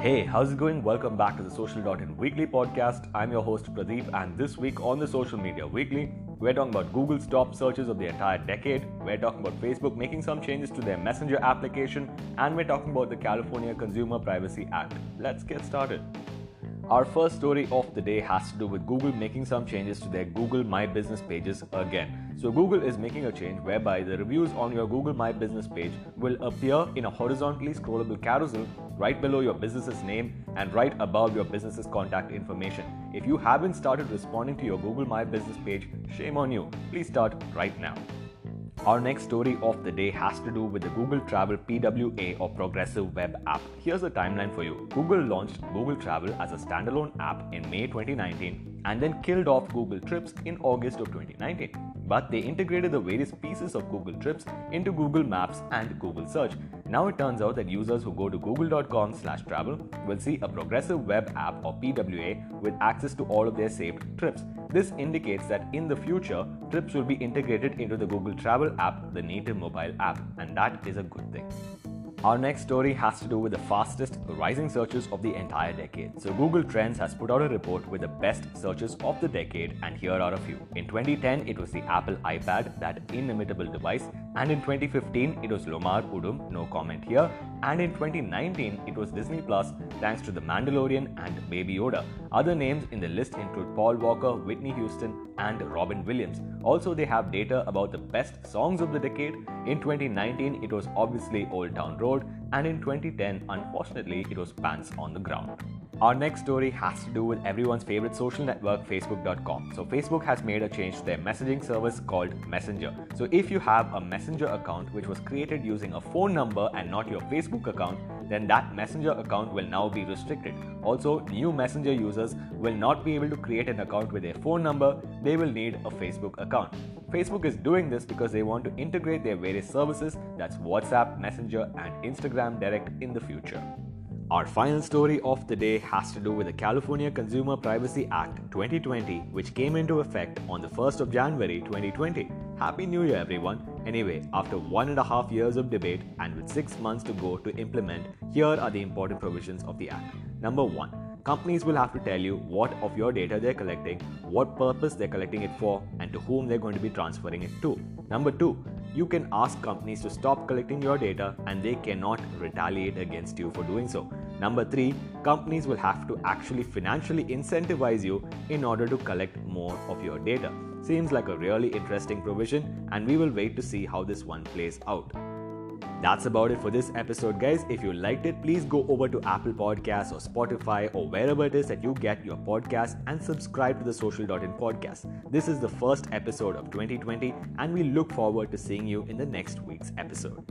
Hey, how's it going? Welcome back to the Social Dot In Weekly podcast. I'm your host Pradeep, and this week on the Social Media Weekly, we're talking about Google's top searches of the entire decade. We're talking about Facebook making some changes to their Messenger application, and we're talking about the California Consumer Privacy Act. Let's get started. Our first story of the day has to do with Google making some changes to their Google My Business pages again. So, Google is making a change whereby the reviews on your Google My Business page will appear in a horizontally scrollable carousel right below your business's name and right above your business's contact information. If you haven't started responding to your Google My Business page, shame on you. Please start right now. Our next story of the day has to do with the Google Travel PWA or Progressive Web App. Here's the timeline for you. Google launched Google Travel as a standalone app in May 2019 and then killed off Google Trips in August of 2019. But they integrated the various pieces of Google Trips into Google Maps and Google Search. Now it turns out that users who go to google.com/travel will see a Progressive Web App or PWA with access to all of their saved trips. This indicates that in the future, trips will be integrated into the Google Travel app, the native mobile app, and that is a good thing. Our next story has to do with the fastest rising searches of the entire decade. So, Google Trends has put out a report with the best searches of the decade, and here are a few. In 2010, it was the Apple iPad, that inimitable device, and in 2015, it was Lamar Odom, no comment here, and in 2019, it was Disney Plus, thanks to The Mandalorian and Baby Yoda. Other names in the list include Paul Walker, Whitney Houston, and Robin Williams. Also, they have data about the best songs of the decade. In 2019, it was obviously Old Town Road, and in 2010, unfortunately, it was Pants on the Ground. Our next story has to do with everyone's favorite social network, Facebook.com. So, Facebook has made a change to their messaging service called Messenger. So, if you have a Messenger account which was created using a phone number and not your Facebook account, then that Messenger account will now be restricted. Also, new Messenger users will not be able to create an account with their phone number, they will need a Facebook account. Facebook is doing this because they want to integrate their various services that's WhatsApp, Messenger, and Instagram Direct in the future. Our final story of the day has to do with the California Consumer Privacy Act 2020, which came into effect on the 1st of January 2020. Happy New Year, everyone! Anyway, after one and a half years of debate and with six months to go to implement, here are the important provisions of the Act. Number one, companies will have to tell you what of your data they're collecting, what purpose they're collecting it for, and to whom they're going to be transferring it to. Number two, you can ask companies to stop collecting your data and they cannot retaliate against you for doing so. Number three, companies will have to actually financially incentivize you in order to collect more of your data. Seems like a really interesting provision, and we will wait to see how this one plays out. That's about it for this episode, guys. If you liked it, please go over to Apple Podcasts or Spotify or wherever it is that you get your podcast and subscribe to the Social.in podcast. This is the first episode of 2020, and we look forward to seeing you in the next week's episode.